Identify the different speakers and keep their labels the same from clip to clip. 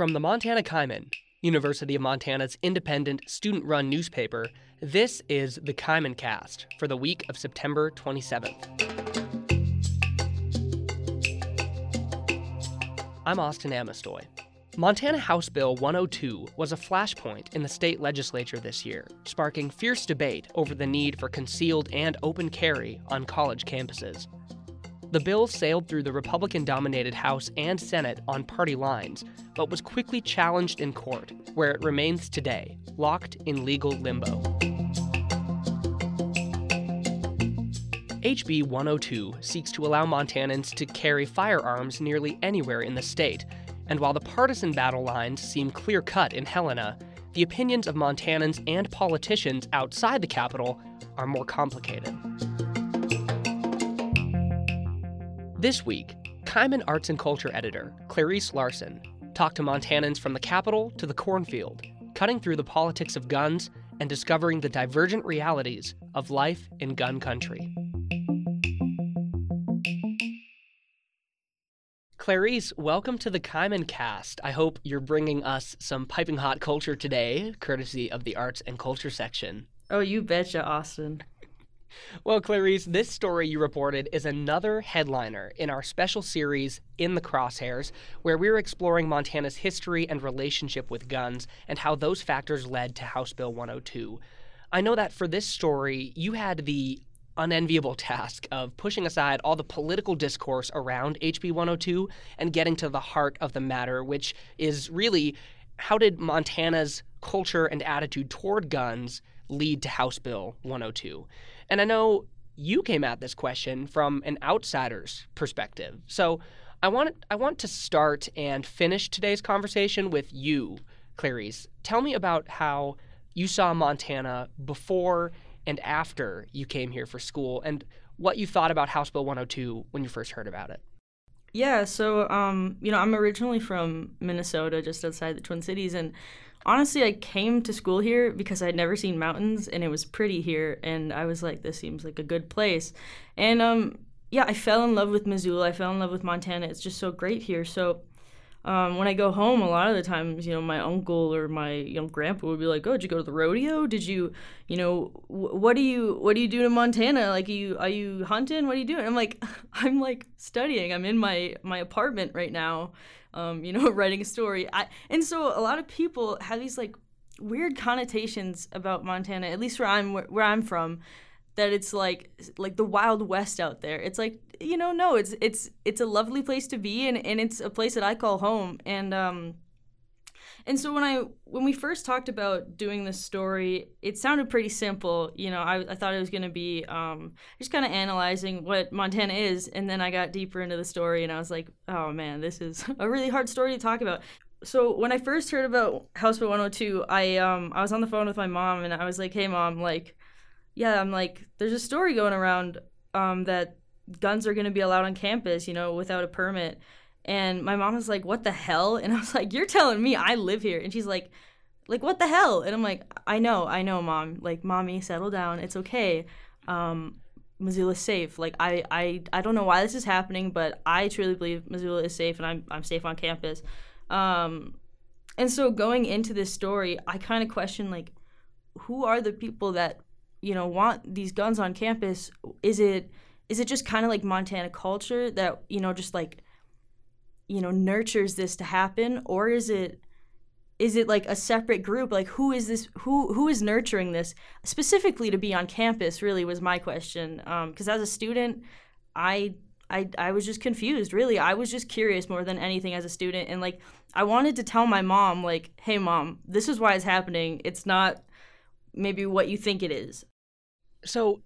Speaker 1: From the Montana Kaimin, University of Montana's independent student run newspaper, this is the Kaimin Cast for the week of September 27th. I'm Austin Amestoy. Montana House Bill 102 was a flashpoint in the state legislature this year, sparking fierce debate over the need for concealed and open carry on college campuses. The bill sailed through the Republican dominated House and Senate on party lines, but was quickly challenged in court, where it remains today, locked in legal limbo. HB 102 seeks to allow Montanans to carry firearms nearly anywhere in the state, and while the partisan battle lines seem clear cut in Helena, the opinions of Montanans and politicians outside the Capitol are more complicated. This week, Kaimin Arts and Culture editor Clarise Larson talked to Montanans from the Capitol to the cornfield, cutting through the politics of guns and discovering the divergent realities of life in gun country. Clarise, welcome to the Kaimin cast. I hope you're bringing us some piping hot culture today, courtesy of the arts and culture section.
Speaker 2: Oh, you betcha, Austin.
Speaker 1: Well, Clarise, this story you reported is another headliner in our special series, In the Crosshairs, where we're exploring Montana's history and relationship with guns and how those factors led to House Bill 102. I know that for this story, you had the unenviable task of pushing aside all the political discourse around HB 102 and getting to the heart of the matter, which is really how did Montana's culture and attitude toward guns lead to House Bill 102? And I know you came at this question from an outsider's perspective. So I want I want to start and finish today's conversation with you, Clarise. Tell me about how you saw Montana before and after you came here for school and what you thought about House Bill 102 when you first heard about it.
Speaker 2: Yeah, so um, you know, I'm originally from Minnesota, just outside the Twin Cities, and honestly, I came to school here because I'd never seen mountains and it was pretty here, and I was like, this seems like a good place. And um, yeah, I fell in love with Missoula. I fell in love with Montana. It's just so great here. So um, when I go home, a lot of the times, you know, my uncle or my you know grandpa would be like, "Oh, did you go to the rodeo? Did you, you know, wh- what do you what do you do in Montana? Like, are you are you hunting? What are you doing?" I'm like, I'm like studying. I'm in my my apartment right now, um, you know, writing a story. I, and so a lot of people have these like weird connotations about Montana, at least where I'm where I'm from, that it's like like the wild west out there. It's like you know, no, it's it's it's a lovely place to be, and and it's a place that I call home, and um. And so when I when we first talked about doing this story, it sounded pretty simple. You know, I, I thought it was going to be um, just kind of analyzing what Montana is, and then I got deeper into the story, and I was like, oh man, this is a really hard story to talk about. So when I first heard about House Bill 102, I um I was on the phone with my mom, and I was like, hey mom, like, yeah, I'm like, there's a story going around um that guns are going to be allowed on campus, you know, without a permit. And my mom was like, "What the hell?" And I was like, "You're telling me I live here?" And she's like, "Like what the hell?" And I'm like, "I know, I know, mom. Like, mommy, settle down. It's okay. Um, Missoula's safe. Like, I, I, I don't know why this is happening, but I truly believe Missoula is safe, and I'm, I'm safe on campus." Um, and so going into this story, I kind of question like, who are the people that you know want these guns on campus? Is it is it just kind of like Montana culture that you know just like you know nurtures this to happen? Or is it is it like a separate group? Like who is this who who is nurturing this? Specifically to be on campus really was my question because um, as a student I, I i was just confused really. I was just curious more than anything as a student. And like i wanted to tell my mom like hey mom this is why it's happening. It's not maybe what you think it is
Speaker 1: so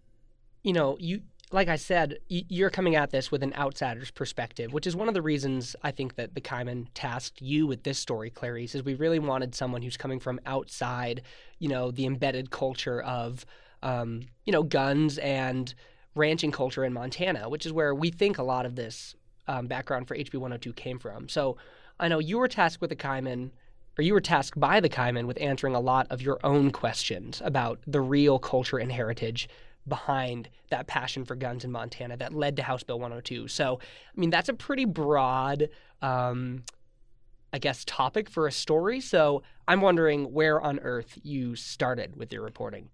Speaker 1: you know you like I said, you're coming at this with an outsider's perspective, which is one of the reasons I think that the Kaimin tasked you with this story, Clarise, is we really wanted someone who's coming from outside, you know, the embedded culture of, um, you know, guns and ranching culture in Montana, which is where we think a lot of this um, background for HB 102 came from. So I know you were tasked with the Kaimin or you were tasked by the Kaimin with answering a lot of your own questions about the real culture and heritage behind that passion for guns in Montana that led to House Bill 102. So, I mean, that's a pretty broad um, I guess, topic for a story. So I'm wondering where on earth you started with your reporting.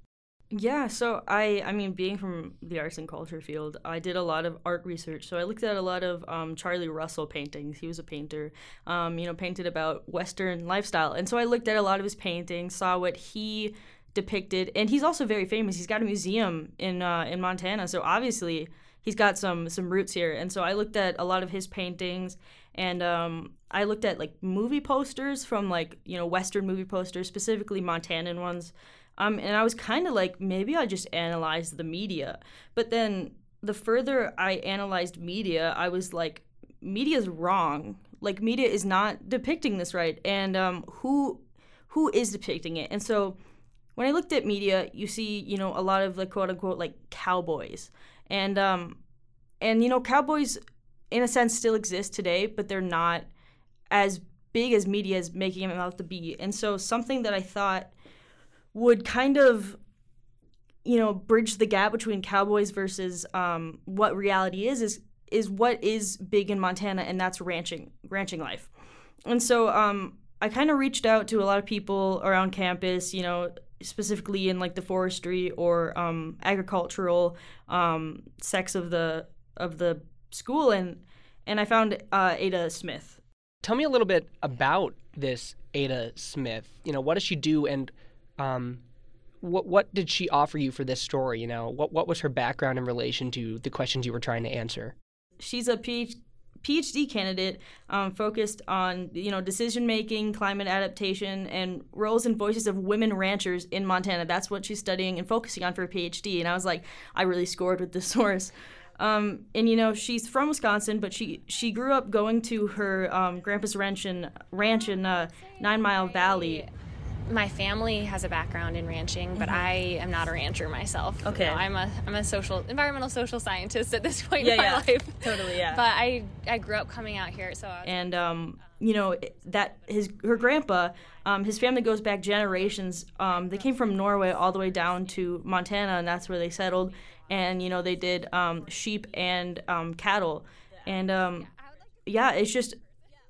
Speaker 2: Yeah, so I I mean being from the arts and culture field, I did a lot of art research. So I looked at a lot of um, Charlie Russell paintings. He was a painter, um, you know, painted about Western lifestyle, and so I looked at a lot of his paintings, saw what he depicted, and he's also very famous. He's got a museum in uh, in Montana, so obviously he's got some some roots here. And so I looked at a lot of his paintings, and um, I looked at like movie posters from like you know Western movie posters, specifically Montanan ones. Um, and I was kind of like, maybe I just analyzed the media. But then the further I analyzed media, I was like, media's wrong. Like media is not depicting this right. And um, who who is depicting it? And so when I looked at media, you see, you know, a lot of the quote unquote like cowboys. And um and you know, cowboys in a sense still exist today, but they're not as big as media is making them out to be. And so something that I thought would kind of you know bridge the gap between cowboys versus um, what reality is is is what is big in Montana and that's ranching ranching life. And so um, I kind of reached out to a lot of people around campus, you know, specifically in like the forestry or um, agricultural um, sex of the of the school and and I found uh, Ada Smith.
Speaker 1: Tell me a little bit about this Ada Smith. You know, what does she do and um, what what did she offer you for this story? You know, what what was her background in relation to the questions you were trying to answer?
Speaker 2: She's a PhD, candidate um, focused on you know decision making, climate adaptation, and roles and voices of women ranchers in Montana. That's what she's studying and focusing on for a PhD. And I was like, I really scored with this source. Um, and you know she's from Wisconsin, but she she grew up going to her um, grandpa's ranch in ranch in uh, Nine Mile Valley
Speaker 3: my family has a background in ranching, but mm-hmm. I am not a rancher myself.
Speaker 2: Okay.
Speaker 3: No, I'm a I'm a social environmental social scientist at this point yeah, in my yeah. life.
Speaker 2: Totally, yeah.
Speaker 3: But I I grew up coming out here, so
Speaker 2: and um you know that his her grandpa um, his family goes back generations um, they came from norway all the way down to montana and that's where they settled and you know they did um, sheep and um, cattle and um, yeah it's just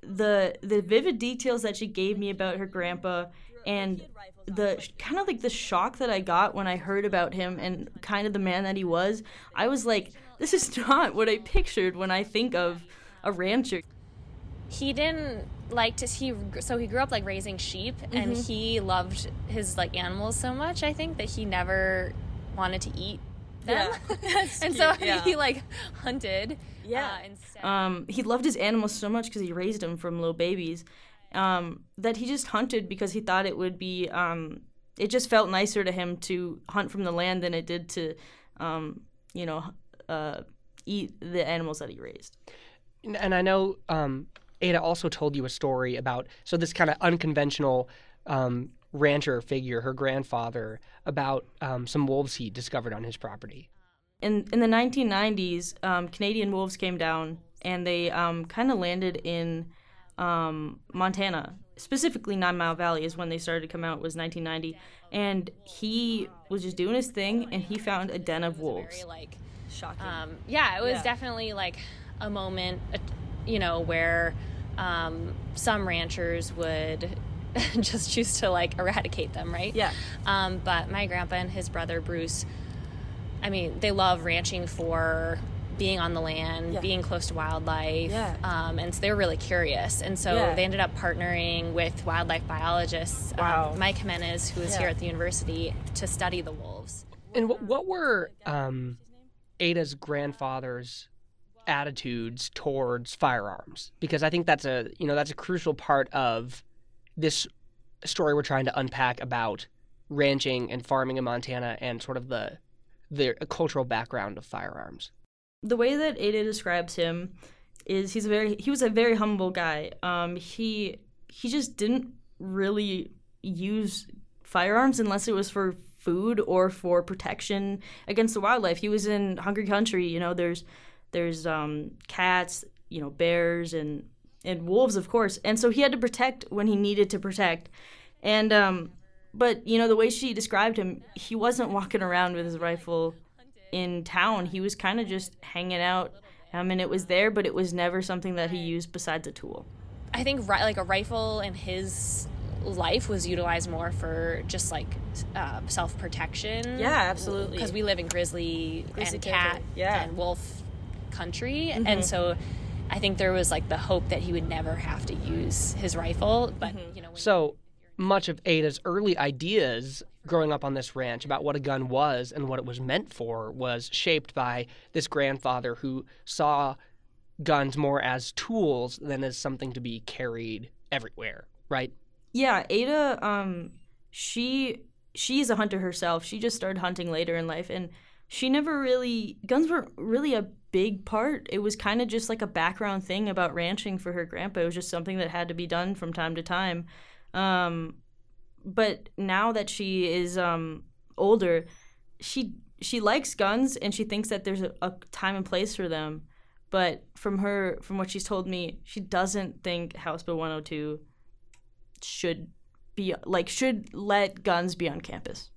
Speaker 2: the the vivid details that she gave me about her grandpa and the kind of like the shock that I got when I heard about him and kind of the man that he was, I was like, this is not what I pictured when I think of a rancher.
Speaker 3: He didn't like to he so he grew up like raising sheep mm-hmm. and he loved his like animals so much I think that he never wanted to eat them. Yeah. and so yeah. he like hunted
Speaker 2: yeah. Uh, um, he loved his animals so much because he raised them from little babies um, that he just hunted because he thought it would be. Um, it just felt nicer to him to hunt from the land than it did to, um, you know, uh, eat the animals that he raised.
Speaker 1: And I know um, Ada also told you a story about so this kind of unconventional um, rancher figure, her grandfather, about um, some wolves he discovered on his property.
Speaker 2: In in the 1990s, um, Canadian wolves came down and they um, kind of landed in um, Montana, specifically Nine Mile Valley, is when they started to come out. Was 1990, and he was just doing his thing, and he found a den of wolves.
Speaker 3: Very, like shocking. Um, yeah, it was yeah. definitely like a moment, you know, where um, some ranchers would just choose to like eradicate them, right?
Speaker 2: Yeah.
Speaker 3: Um, but my grandpa and his brother Bruce, I mean, they love ranching for being on the land, yeah. being close to wildlife.
Speaker 2: Yeah.
Speaker 3: Um, and so they were really curious. And so yeah. they ended up partnering with wildlife biologists, um, wow. um, Mike Jimenez, who is yeah. here at the university, to study the wolves.
Speaker 1: And what, what were um, Ada's grandfather's attitudes towards firearms? Because I think that's a you know that's a crucial part of this story we're trying to unpack about ranching and farming in Montana and sort of the the cultural background of firearms
Speaker 2: the way that Ada describes him is he's a very he was a very humble guy. Um, he he just didn't really use firearms unless it was for food or for protection against the wildlife. He was in hungry country. You know, there's there's um, cats, you know, bears and and wolves, of course. And so he had to protect when he needed to protect. And um, but you know the way she described him, he wasn't walking around with his rifle in town. He was kind of just hanging out. I mean, it was there, but it was never something that he used besides a tool.
Speaker 3: I think ri- like a rifle in his life was utilized more for just like uh, self protection.
Speaker 2: Yeah, absolutely.
Speaker 3: Because we live in grizzly,
Speaker 2: Grizzly
Speaker 3: and cat
Speaker 2: Yeah.
Speaker 3: and wolf country,
Speaker 2: Mm-hmm.
Speaker 3: and so I think there was like the hope that he would never have to use his rifle. But
Speaker 2: Mm-hmm.
Speaker 3: you know, when
Speaker 1: So much of Ada's early ideas growing up on this ranch about what a gun was and what it was meant for was shaped by this grandfather who saw guns more as tools than as something to be carried everywhere, right?
Speaker 2: Yeah, Ada, um, she she's a hunter herself. She just started hunting later in life, and she never really guns weren't really a big part. It was kind of just like a background thing about ranching for her grandpa. It was just something that had to be done from time to time. Um, but now that she is um older, she she likes guns and she thinks that there's a, a time and place for them. But from her, from what she's told me, she doesn't think House Bill 102 should be like should let guns be on campus.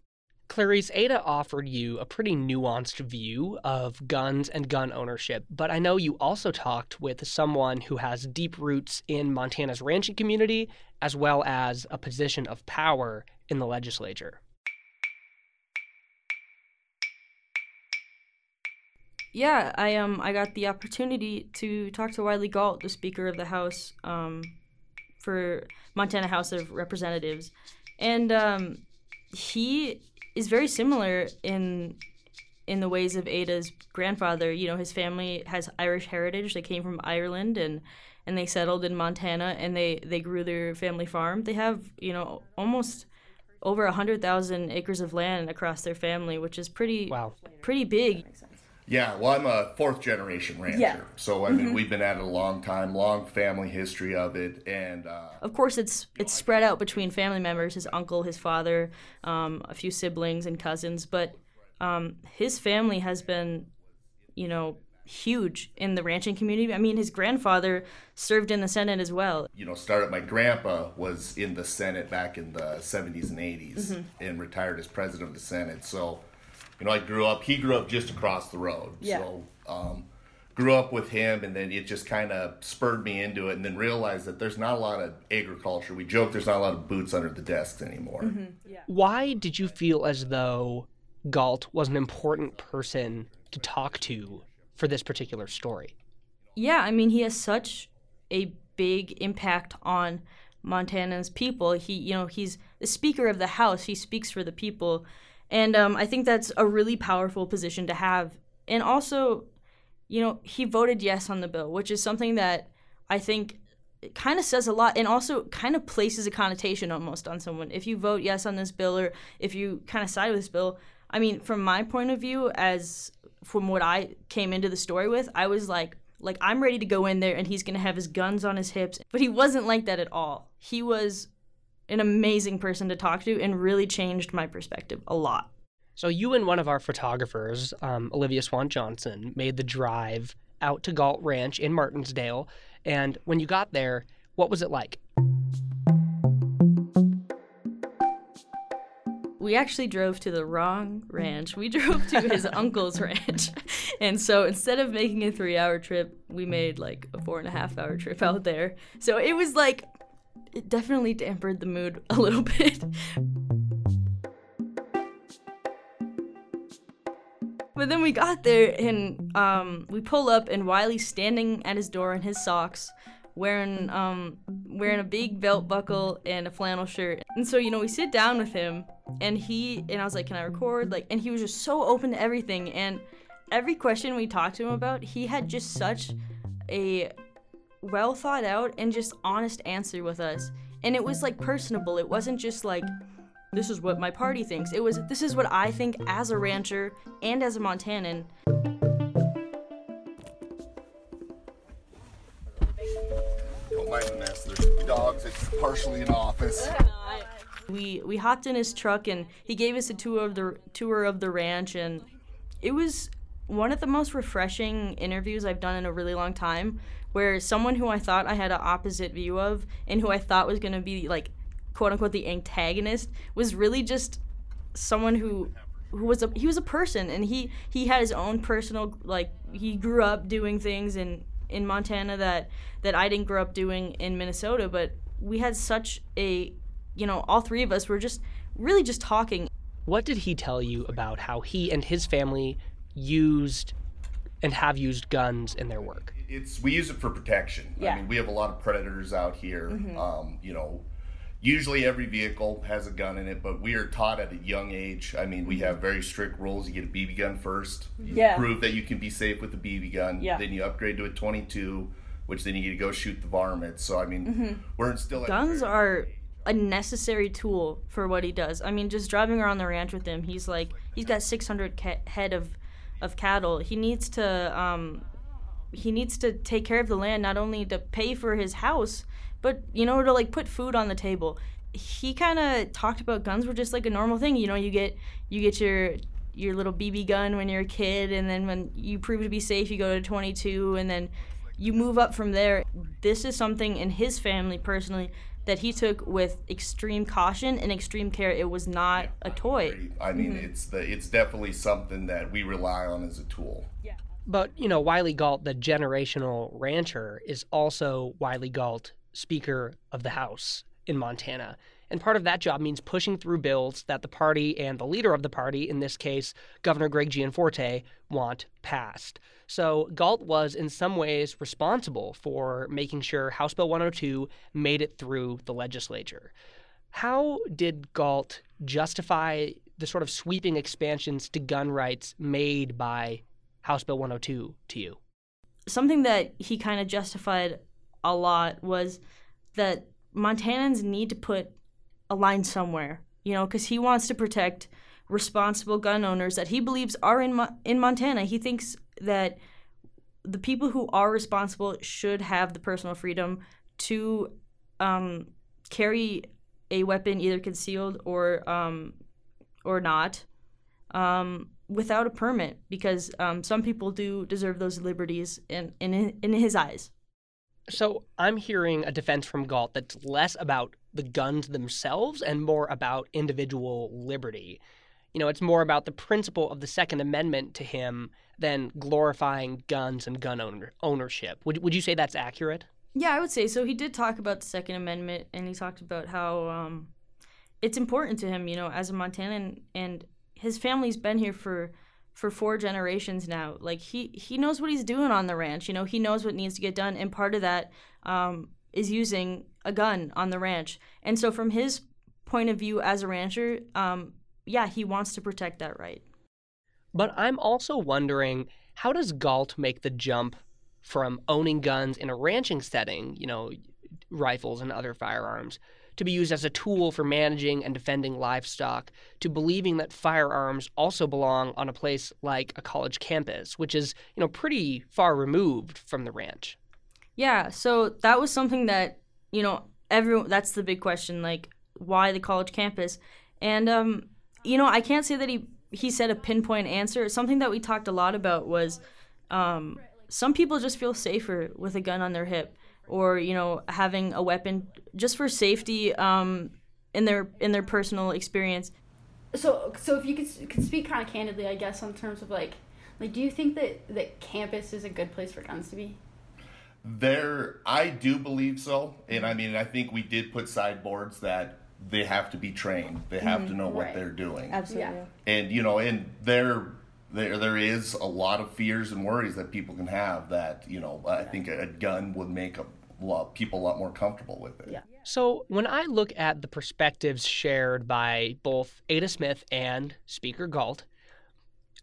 Speaker 1: Clarise, Ada offered you a pretty nuanced view of guns and gun ownership, but I know you also talked with someone who has deep roots in Montana's ranching community as well as a position of power in the legislature.
Speaker 2: Yeah, I um I got the opportunity to talk to Wylie Galt, the Speaker of the House, um, for Montana House of Representatives, and um, he is very similar in in the ways of Ada's grandfather. You know, his family has Irish heritage. They came from Ireland and and they settled in Montana and they they grew their family farm. They have you know almost over a hundred thousand acres of land across their family, which is pretty
Speaker 1: Wow.
Speaker 2: pretty big.
Speaker 4: Yeah, well, I'm a fourth generation rancher.
Speaker 2: Yeah.
Speaker 4: So, I mean, we've been at it a long time, long family history of it. And uh,
Speaker 2: Of course, it's it's spread out between family members: his uncle, his father, um, a few siblings and cousins. But um, his family has been, you know, huge in the ranching community. I mean, his grandfather served in the Senate as well.
Speaker 4: you know, started, my grandpa was in the Senate back in the 70s and 80s and retired as president of the Senate. So, you know, I grew up, he grew up just across the road.
Speaker 2: Yeah.
Speaker 4: So, um, grew up with him and then it just kind of spurred me into it and then realized that there's not a lot of agriculture. We joke there's not a lot of boots under the desks anymore.
Speaker 1: Why did you feel as though Galt was an important person to talk to for this particular story?
Speaker 2: Yeah, I mean, he has such a big impact on Montana's people. He, you know, he's the Speaker of the House. He speaks for the people, and um, I think that's a really powerful position to have. And also, you know, he voted yes on the bill, which is something that I think kind of says a lot and also kind of places a connotation almost on someone. If you vote yes on this bill or if you kind of side with this bill, I mean, from my point of view, as from what I came into the story with, I was like, like I'm ready to go in there and he's gonna have his guns on his hips. But he wasn't like that at all. He was an amazing person to talk to and really changed my perspective a lot.
Speaker 1: So you and one of our photographers, um, Olivia Swan Johnson, made the drive out to Galt Ranch in Martinsdale. And when you got there, what was it like?
Speaker 2: we actually drove to the wrong ranch. We drove to his uncle's ranch. And so instead of making a three hour trip, we made like a four and a half hour trip out there. So it was like, it definitely dampened the mood a little bit. But then we got there and um, we pull up and Wylie's standing at his door in his socks, wearing um, wearing a big belt buckle and a flannel shirt. And so you know we sit down with him and he and I was like, "Can I record?" Like, and he was just so open to everything. And every question we talked to him about, he had just such a well thought out and just honest answer with us. And it was like personable. It wasn't just like this is what my party thinks. It was this is what I think as a rancher and as a Montanan.
Speaker 4: Don't mind the mess. There's dogs. It's partially an office.
Speaker 2: We we hopped in his truck and he gave us a tour of the tour of the ranch and it was one of the most refreshing interviews I've done in a really long time where someone who I thought I had an opposite view of and who I thought was going to be like quote unquote the antagonist was really just someone who who was a he was a person and he he had his own personal like he grew up doing things in in Montana that that I didn't grow up doing in Minnesota, but we had such a you know, all three of us were just really just talking.
Speaker 1: What did he tell you about how he and his family used and have used guns in their work?
Speaker 4: It's we use it for protection.
Speaker 5: Yeah.
Speaker 4: I mean, we have a lot of predators out here.
Speaker 5: Mm-hmm.
Speaker 4: Um, you know, usually every vehicle has a gun in it, but we are taught at a young age. I mean, we have very strict rules. You get a BB gun first. You
Speaker 5: Mm-hmm. Yeah.
Speaker 4: prove that you can be safe with a BB gun.
Speaker 5: Yeah.
Speaker 4: Then you upgrade to a 22, which then you get to go shoot the varmints. So I mean, we're still at
Speaker 2: Guns
Speaker 4: very-
Speaker 2: are a necessary tool for what he does. I mean, just driving around the ranch with him, he's like he's got 600 ca- head of of cattle. He needs to um he needs to take care of the land not only to pay for his house, but you know to like put food on the table. He kind of talked about guns were just like a normal thing. You know, you get you get your your little BB gun when you're a kid, and then when you prove to be safe, you go to 22, and then you move up from there. This is something in his family personally that he took with extreme caution and extreme care. It was not a toy.
Speaker 4: I mean, mm-hmm. it's the it's definitely something that we rely on as a tool. Yeah.
Speaker 1: But, you know, Wylie Galt, the generational rancher, is also Wylie Galt, Speaker of the House in Montana. And part of that job means pushing through bills that the party and the leader of the party, in this case, Governor Greg Gianforte, want passed. So Galt was in some ways responsible for making sure House Bill 102 made it through the legislature. How did Galt justify the sort of sweeping expansions to gun rights made by House Bill 102 to you?
Speaker 2: Something that he kind of justified a lot was that Montanans need to put a line somewhere, you know, because he wants to protect responsible gun owners that he believes are in Mo- in Montana. He thinks that the people who are responsible should have the personal freedom to um, carry a weapon, either concealed or um, or not, um, without a permit, because um, some people do deserve those liberties in in in his eyes.
Speaker 1: So I'm hearing a defense from Galt that's less about the guns themselves and more about individual liberty. You know, it's more about the principle of the Second Amendment to him than glorifying guns and gun owner- ownership. Would, would you say that's accurate?
Speaker 2: Yeah, I would say so. He did talk about the Second Amendment, and he talked about how um, it's important to him, you know, as a Montanan, and his family's been here for for four generations now. Like he he knows what he's doing on the ranch. You know, he knows what needs to get done, and part of that um, is using a gun on the ranch. And so, from his point of view as a rancher, um, yeah, he wants to protect that right.
Speaker 1: But I'm also wondering how does Galt make the jump from owning guns in a ranching setting, you know, rifles and other firearms, to be used as a tool for managing and defending livestock, to believing that firearms also belong on a place like a college campus, which is, you know, pretty far removed from the ranch.
Speaker 2: Yeah, so that was something that, you know, everyone that's the big question like why the college campus? And um you know, I can't say that he he said a pinpoint answer. Something that we talked a lot about was um some people just feel safer with a gun on their hip or, you know, having a weapon just for safety um in their in their personal experience.
Speaker 5: So, so if you could, could speak kind of candidly, I guess, on terms of like, like, do you think that that campus is a good place for guns to be?
Speaker 4: There, I do believe so, and I mean, I think we did put sideboards that they have to be trained. They have to mm-hmm. know what
Speaker 5: Right.
Speaker 4: they're doing,
Speaker 5: Absolutely.
Speaker 4: and you know, and there, there, there is a lot of fears and worries that people can have. That you know, I think a gun would make a lot people a lot more comfortable with it.
Speaker 5: Yeah.
Speaker 1: So, when I look at the perspectives shared by both Ada Smith and Speaker Galt,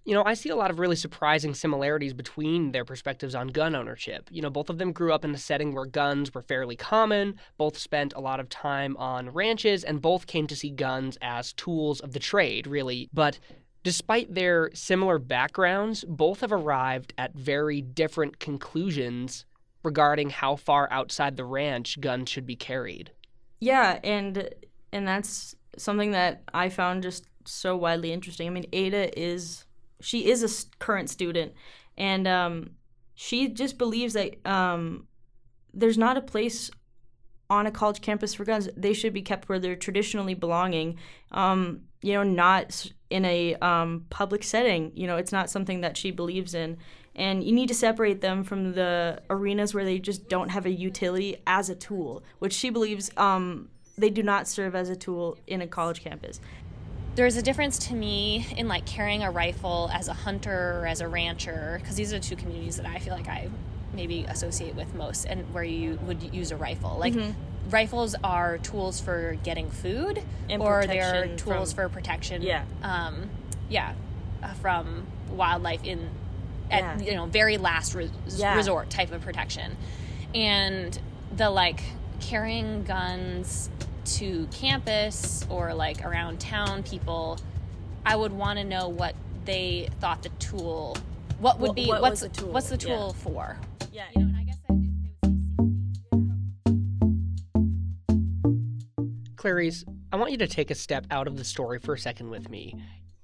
Speaker 1: you know, I see a lot of really surprising similarities between their perspectives on gun ownership. You know, both of them grew up in a setting where guns were fairly common, both spent a lot of time on ranches, and both came to see guns as tools of the trade, really. But despite their similar backgrounds, both have arrived at very different conclusions regarding how far outside the ranch guns should be carried.
Speaker 2: Yeah, and and that's something that I found just so widely interesting. I mean, Ada is she is a current student, and um, she just believes that um, there's not a place on a college campus for guns. They should be kept where they're traditionally belonging. Um, you know, not in a um, public setting. You know, it's not something that she believes in, and you need to separate them from the arenas where they just don't have a utility as a tool, which she believes um, they do not serve as a tool in a college campus.
Speaker 3: There's a difference to me in like carrying a rifle as a hunter or as a rancher, because these are the two communities that I feel like I maybe associate with most, and where you would use a rifle. Like mm-hmm. rifles are tools for getting food,
Speaker 2: and
Speaker 3: or
Speaker 2: they're
Speaker 3: tools from, for protection.
Speaker 2: Yeah,
Speaker 3: um, yeah, uh, from wildlife in at yeah. you know very last res- yeah. resort type of protection, and the like carrying guns to campus or like around town people, I would want to know what they thought the tool what would be
Speaker 2: what
Speaker 3: what's
Speaker 2: the tool?
Speaker 3: what's the tool
Speaker 2: yeah.
Speaker 3: for
Speaker 2: yeah you know, and I guess
Speaker 1: Clarise, I want you to take a step out of the story for a second with me.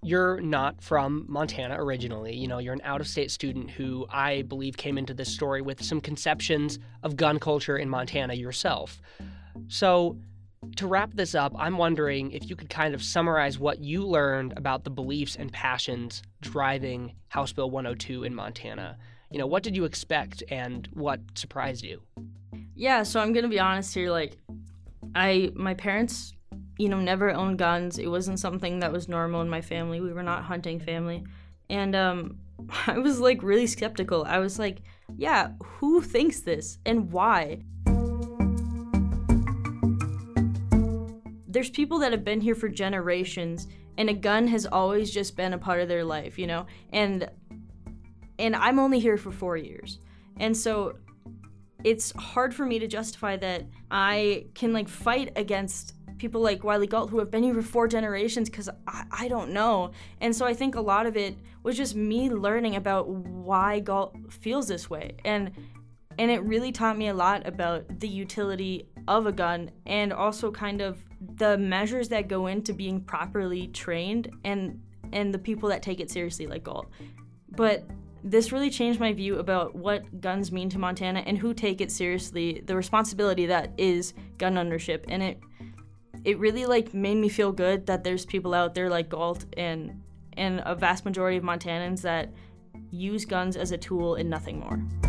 Speaker 1: You're not from Montana originally. You know, you're an out of state student who I believe came into this story with some conceptions of gun culture in Montana yourself. So, to wrap this up, I'm wondering if you could kind of summarize what you learned about the beliefs and passions driving House Bill 102 in Montana. You know, what did you expect and what surprised you?
Speaker 2: Yeah, so I'm going to be honest here like I my parents, you know, never owned guns. It wasn't something that was normal in my family. We were not hunting family. And um I was like really skeptical. I was like, yeah, who thinks this and why? There's people that have been here for generations and a gun has always just been a part of their life, you know? And and I'm only here for 4 years. And so it's hard for me to justify that I can like fight against people like Wylie Galt who have been here for four generations because I, I don't know. And so I think a lot of it was just me learning about why Galt feels this way. And and it really taught me a lot about the utility of a gun and also kind of the measures that go into being properly trained and and the people that take it seriously like Galt. But this really changed my view about what guns mean to Montana and who take it seriously, the responsibility that is gun ownership. And it it really like made me feel good that there's people out there like Galt and and a vast majority of Montanans that use guns as a tool and nothing more.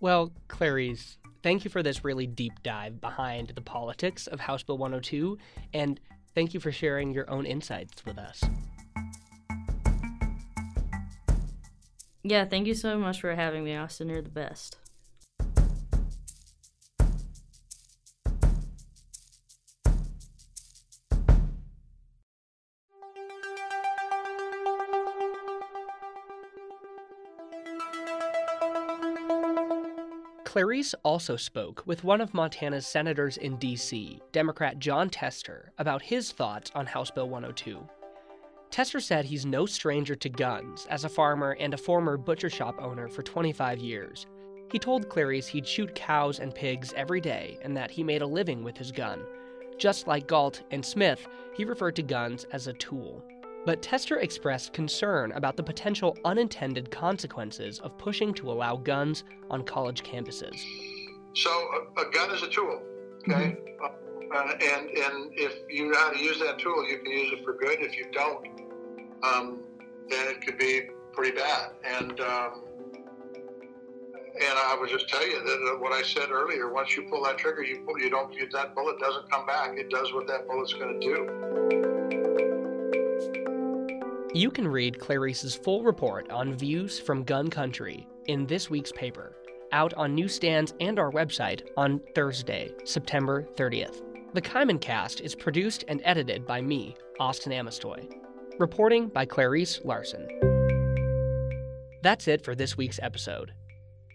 Speaker 1: Well, Clarise, thank you for this really deep dive behind the politics of House Bill 102, and thank you for sharing your own insights with us.
Speaker 2: Yeah, thank you so much for having me, Austin. You're the best.
Speaker 1: Clarise also spoke with one of Montana's senators in D.C., Democrat Jon Tester, about his thoughts on House Bill 102. Tester said he's no stranger to guns as a farmer and a former butcher shop owner for 25 years. He told Clarise he'd shoot cows and pigs every day and that he made a living with his gun. Just like Galt and Smith, he referred to guns as a tool. But Tester expressed concern about the potential unintended consequences of pushing to allow guns on college campuses.
Speaker 6: So, a, a gun is a tool, okay? Mm-hmm. Uh, and and if you know how to use that tool, you can use it for good. If you don't, um, then it could be pretty bad. And um, and I would just tell you that uh, what I said earlier. Once you pull that trigger, you pull, you don't. You, that bullet doesn't come back. It does what that bullet's going to do.
Speaker 1: You can read Clarise's full report on views from gun country in this week's paper, out on newsstands and our website on Thursday, September 30th. The Kaimin cast is produced and edited by me, Austin Amestoy. Reporting by Clarise Larson. That's it for this week's episode.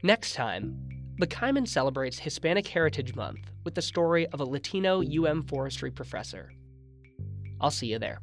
Speaker 1: Next time, the Kaimin celebrates Hispanic Heritage Month with the story of a Latino UM forestry professor. I'll see you there.